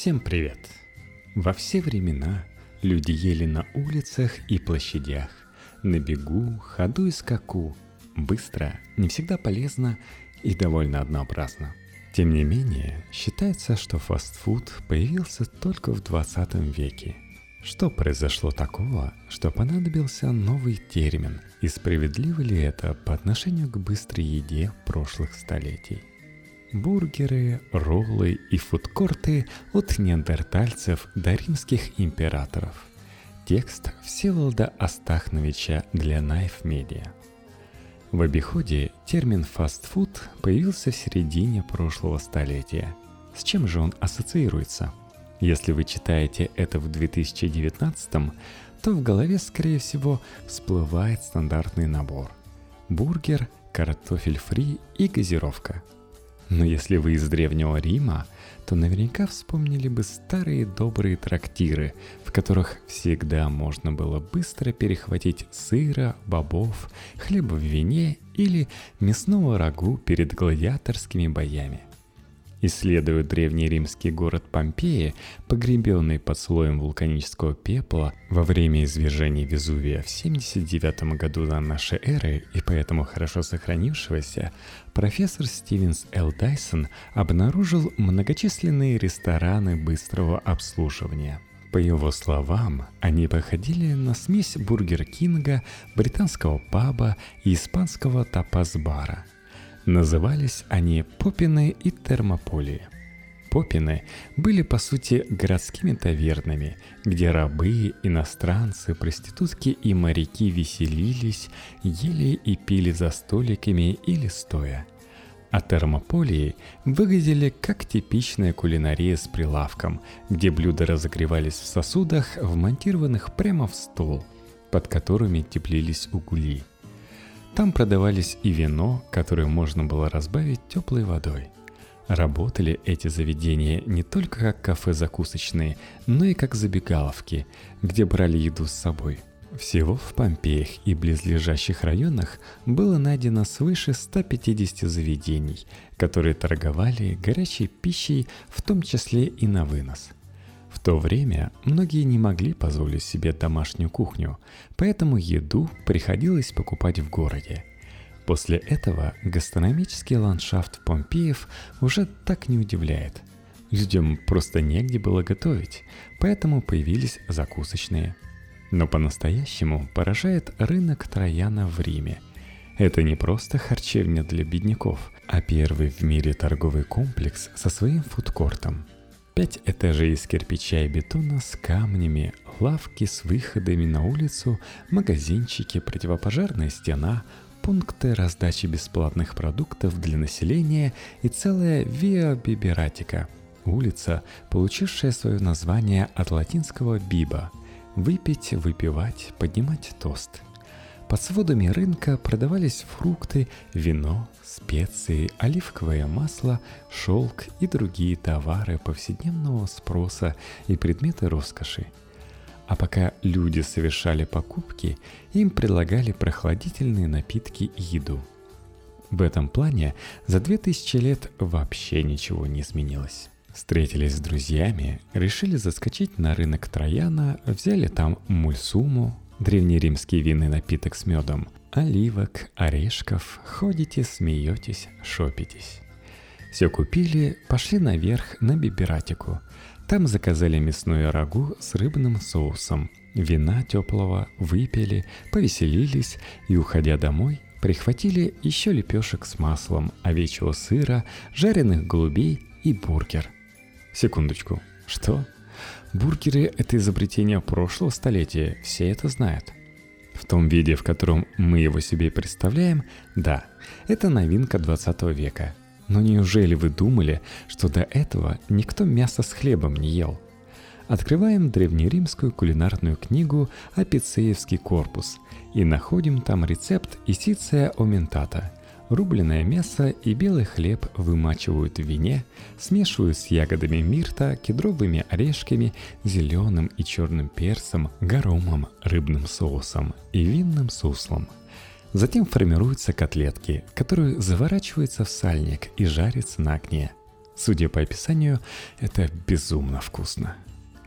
Всем привет! Во все времена люди ели на улицах и площадях, на бегу, ходу и скаку, быстро, не всегда полезно и довольно однообразно. Тем не менее, считается, что фастфуд появился только в 20 веке. Что произошло такого, что понадобился новый термин, и справедливо ли это по отношению к быстрой еде прошлых столетий? Бургеры, роллы и фудкорты от неандертальцев до римских императоров. Текст Всеволода Астахновича для Knife Media. В обиходе термин фастфуд появился в середине прошлого столетия. С чем же он ассоциируется? Если вы читаете это в 2019, то в голове, скорее всего, всплывает стандартный набор. Бургер, картофель фри и газировка – но если вы из Древнего Рима, то наверняка вспомнили бы старые добрые трактиры, в которых всегда можно было быстро перехватить сыра, бобов, хлеба в вине или мясного рагу перед гладиаторскими боями – исследуют древний римский город Помпеи, погребенный под слоем вулканического пепла во время извержения Везувия в 79 году до нашей эры и поэтому хорошо сохранившегося, профессор Стивенс Л. Дайсон обнаружил многочисленные рестораны быстрого обслуживания – по его словам, они походили на смесь Бургер Кинга, британского паба и испанского тапас-бара – Назывались они Попины и Термополии. Попины были по сути городскими тавернами, где рабы, иностранцы, проститутки и моряки веселились, ели и пили за столиками или стоя. А термополии выглядели как типичная кулинария с прилавком, где блюда разогревались в сосудах, вмонтированных прямо в стол, под которыми теплились угли – там продавались и вино, которое можно было разбавить теплой водой. Работали эти заведения не только как кафе-закусочные, но и как забегаловки, где брали еду с собой. Всего в Помпеях и близлежащих районах было найдено свыше 150 заведений, которые торговали горячей пищей, в том числе и на вынос – в то время многие не могли позволить себе домашнюю кухню, поэтому еду приходилось покупать в городе. После этого гастрономический ландшафт Помпеев уже так не удивляет. Людям просто негде было готовить, поэтому появились закусочные. Но по-настоящему поражает рынок Трояна в Риме. Это не просто харчевня для бедняков, а первый в мире торговый комплекс со своим фудкортом – Пять этажей из кирпича и бетона с камнями, лавки с выходами на улицу, магазинчики, противопожарная стена, пункты раздачи бесплатных продуктов для населения и целая Виа Бибератика – улица, получившая свое название от латинского «биба» – выпить, выпивать, поднимать тост – под сводами рынка продавались фрукты, вино, специи, оливковое масло, шелк и другие товары повседневного спроса и предметы роскоши. А пока люди совершали покупки, им предлагали прохладительные напитки и еду. В этом плане за 2000 лет вообще ничего не изменилось. Встретились с друзьями, решили заскочить на рынок Трояна, взяли там мульсуму, древнеримский винный напиток с медом, оливок, орешков, ходите, смеетесь, шопитесь. Все купили, пошли наверх на бибератику. Там заказали мясную рагу с рыбным соусом, вина теплого, выпили, повеселились и, уходя домой, прихватили еще лепешек с маслом, овечьего сыра, жареных голубей и бургер. Секундочку, что? Бургеры – это изобретение прошлого столетия, все это знают. В том виде, в котором мы его себе представляем, да, это новинка 20 века. Но неужели вы думали, что до этого никто мясо с хлебом не ел? Открываем древнеримскую кулинарную книгу «Апицеевский корпус» и находим там рецепт исиция оментата – Рубленое мясо и белый хлеб вымачивают в вине, смешивают с ягодами мирта, кедровыми орешками, зеленым и черным перцем, горомом, рыбным соусом и винным суслом. Затем формируются котлетки, которые заворачиваются в сальник и жарятся на огне. Судя по описанию, это безумно вкусно.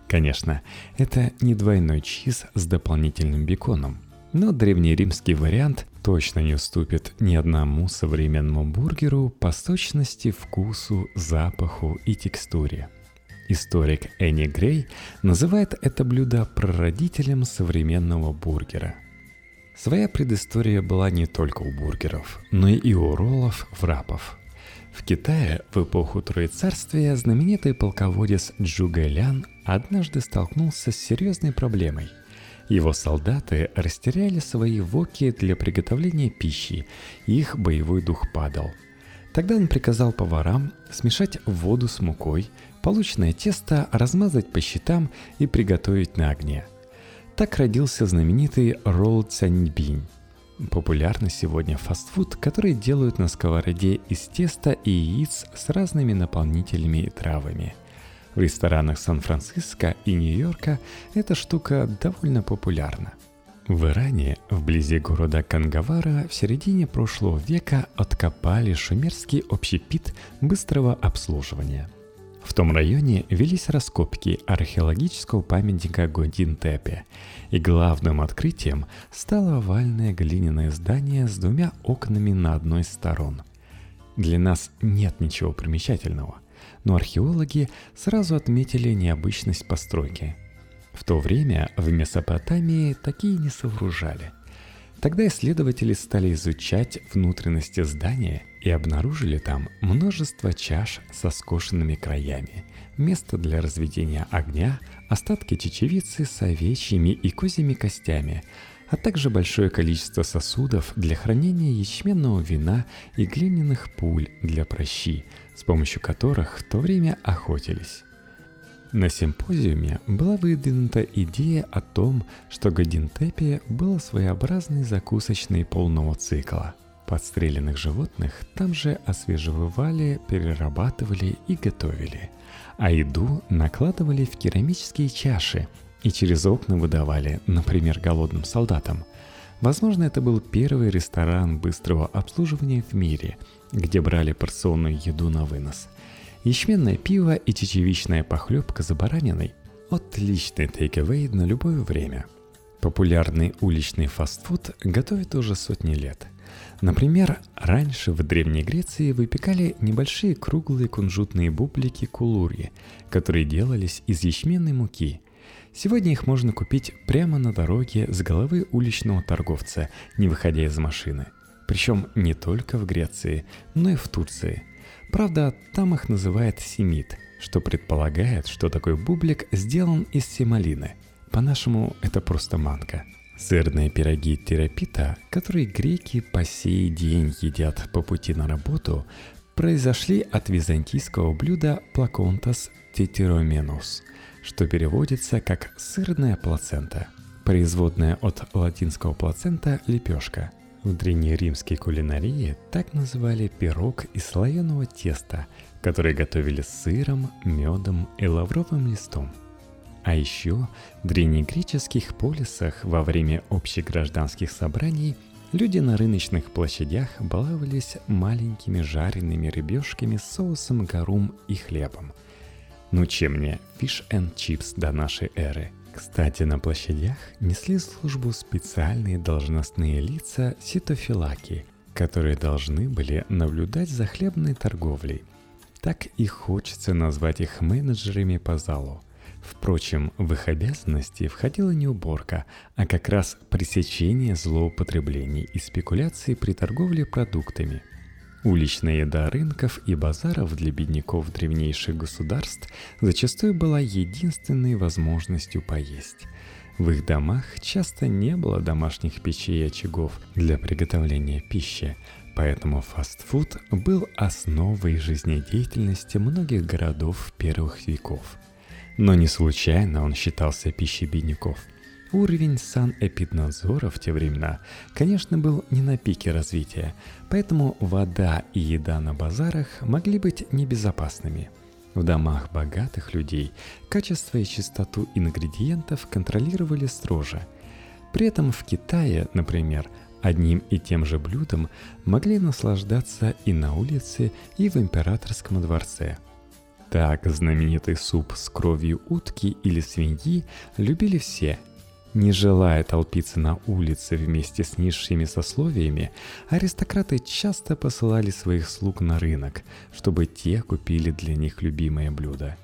Конечно, это не двойной чиз с дополнительным беконом, но древнеримский вариант точно не уступит ни одному современному бургеру по сочности, вкусу, запаху и текстуре. Историк Энни Грей называет это блюдо прародителем современного бургера. Своя предыстория была не только у бургеров, но и у роллов, врапов. В Китае в эпоху Троецарствия знаменитый полководец Джугэлян однажды столкнулся с серьезной проблемой – его солдаты растеряли свои воки для приготовления пищи, их боевой дух падал. Тогда он приказал поварам смешать воду с мукой, полученное тесто размазать по щитам и приготовить на огне. Так родился знаменитый ролл цяньбинь. Популярный сегодня фастфуд, который делают на сковороде из теста и яиц с разными наполнителями и травами – в ресторанах Сан-Франциско и Нью-Йорка эта штука довольно популярна. В Иране, вблизи города Кангавара, в середине прошлого века откопали шумерский общепит быстрого обслуживания. В том районе велись раскопки археологического памятника Годин-Тепе, и главным открытием стало овальное глиняное здание с двумя окнами на одной из сторон. Для нас нет ничего примечательного но археологи сразу отметили необычность постройки. В то время в Месопотамии такие не сооружали. Тогда исследователи стали изучать внутренности здания и обнаружили там множество чаш со скошенными краями, место для разведения огня, остатки чечевицы с овечьими и козьими костями, а также большое количество сосудов для хранения ячменного вина и глиняных пуль для прощи, с помощью которых в то время охотились. На симпозиуме была выдвинута идея о том, что Гадинтепе было своеобразной закусочной полного цикла. Подстреленных животных там же освежевывали, перерабатывали и готовили, а еду накладывали в керамические чаши и через окна выдавали, например, голодным солдатам. Возможно, это был первый ресторан быстрого обслуживания в мире – где брали порционную еду на вынос. Ячменное пиво и чечевичная похлебка за бараниной – отличный тейк-эвей на любое время. Популярный уличный фастфуд готовят уже сотни лет. Например, раньше в Древней Греции выпекали небольшие круглые кунжутные бублики кулурьи, которые делались из ячменной муки. Сегодня их можно купить прямо на дороге с головы уличного торговца, не выходя из машины – причем не только в Греции, но и в Турции. Правда, там их называют семит, что предполагает, что такой бублик сделан из семалины. По-нашему, это просто манка. Сырные пироги терапита, которые греки по сей день едят по пути на работу, произошли от византийского блюда плаконтас тетероменус, что переводится как «сырная плацента», производная от латинского плацента «лепешка», в древнеримской кулинарии так называли пирог из слоеного теста, который готовили с сыром, медом и лавровым листом. А еще в древнегреческих полисах во время общегражданских собраний люди на рыночных площадях баловались маленькими жареными рыбешками с соусом гарум и хлебом. Ну чем не fish and chips до нашей эры – кстати, на площадях несли службу специальные должностные лица ситофилаки, которые должны были наблюдать за хлебной торговлей. Так и хочется назвать их менеджерами по залу. Впрочем, в их обязанности входила не уборка, а как раз пресечение злоупотреблений и спекуляций при торговле продуктами – Уличная еда рынков и базаров для бедняков древнейших государств зачастую была единственной возможностью поесть. В их домах часто не было домашних печей и очагов для приготовления пищи, поэтому фастфуд был основой жизнедеятельности многих городов первых веков. Но не случайно он считался пищей бедняков – Уровень санэпиднадзора в те времена, конечно, был не на пике развития, поэтому вода и еда на базарах могли быть небезопасными. В домах богатых людей качество и чистоту ингредиентов контролировали строже. При этом в Китае, например, одним и тем же блюдом могли наслаждаться и на улице, и в императорском дворце. Так знаменитый суп с кровью утки или свиньи любили все. Не желая толпиться на улице вместе с низшими сословиями, аристократы часто посылали своих слуг на рынок, чтобы те купили для них любимое блюдо.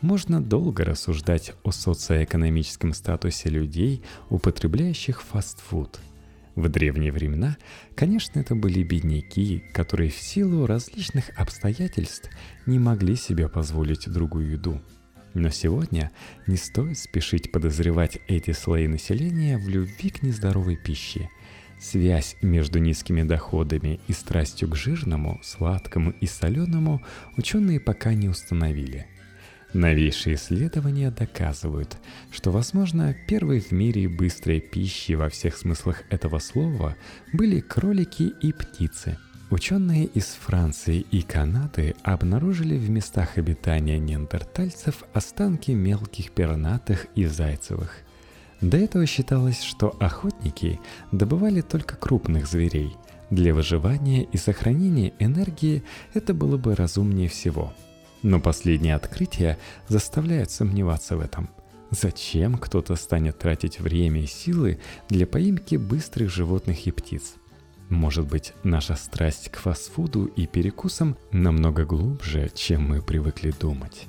Можно долго рассуждать о социоэкономическом статусе людей, употребляющих фастфуд – в древние времена, конечно, это были бедняки, которые в силу различных обстоятельств не могли себе позволить другую еду. Но сегодня не стоит спешить подозревать эти слои населения в любви к нездоровой пище. Связь между низкими доходами и страстью к жирному, сладкому и соленому ученые пока не установили – Новейшие исследования доказывают, что, возможно, первой в мире быстрой пищи во всех смыслах этого слова были кролики и птицы. Ученые из Франции и Канады обнаружили в местах обитания неандертальцев останки мелких пернатых и зайцевых. До этого считалось, что охотники добывали только крупных зверей. Для выживания и сохранения энергии это было бы разумнее всего – но последние открытия заставляют сомневаться в этом. Зачем кто-то станет тратить время и силы для поимки быстрых животных и птиц? Может быть, наша страсть к фастфуду и перекусам намного глубже, чем мы привыкли думать.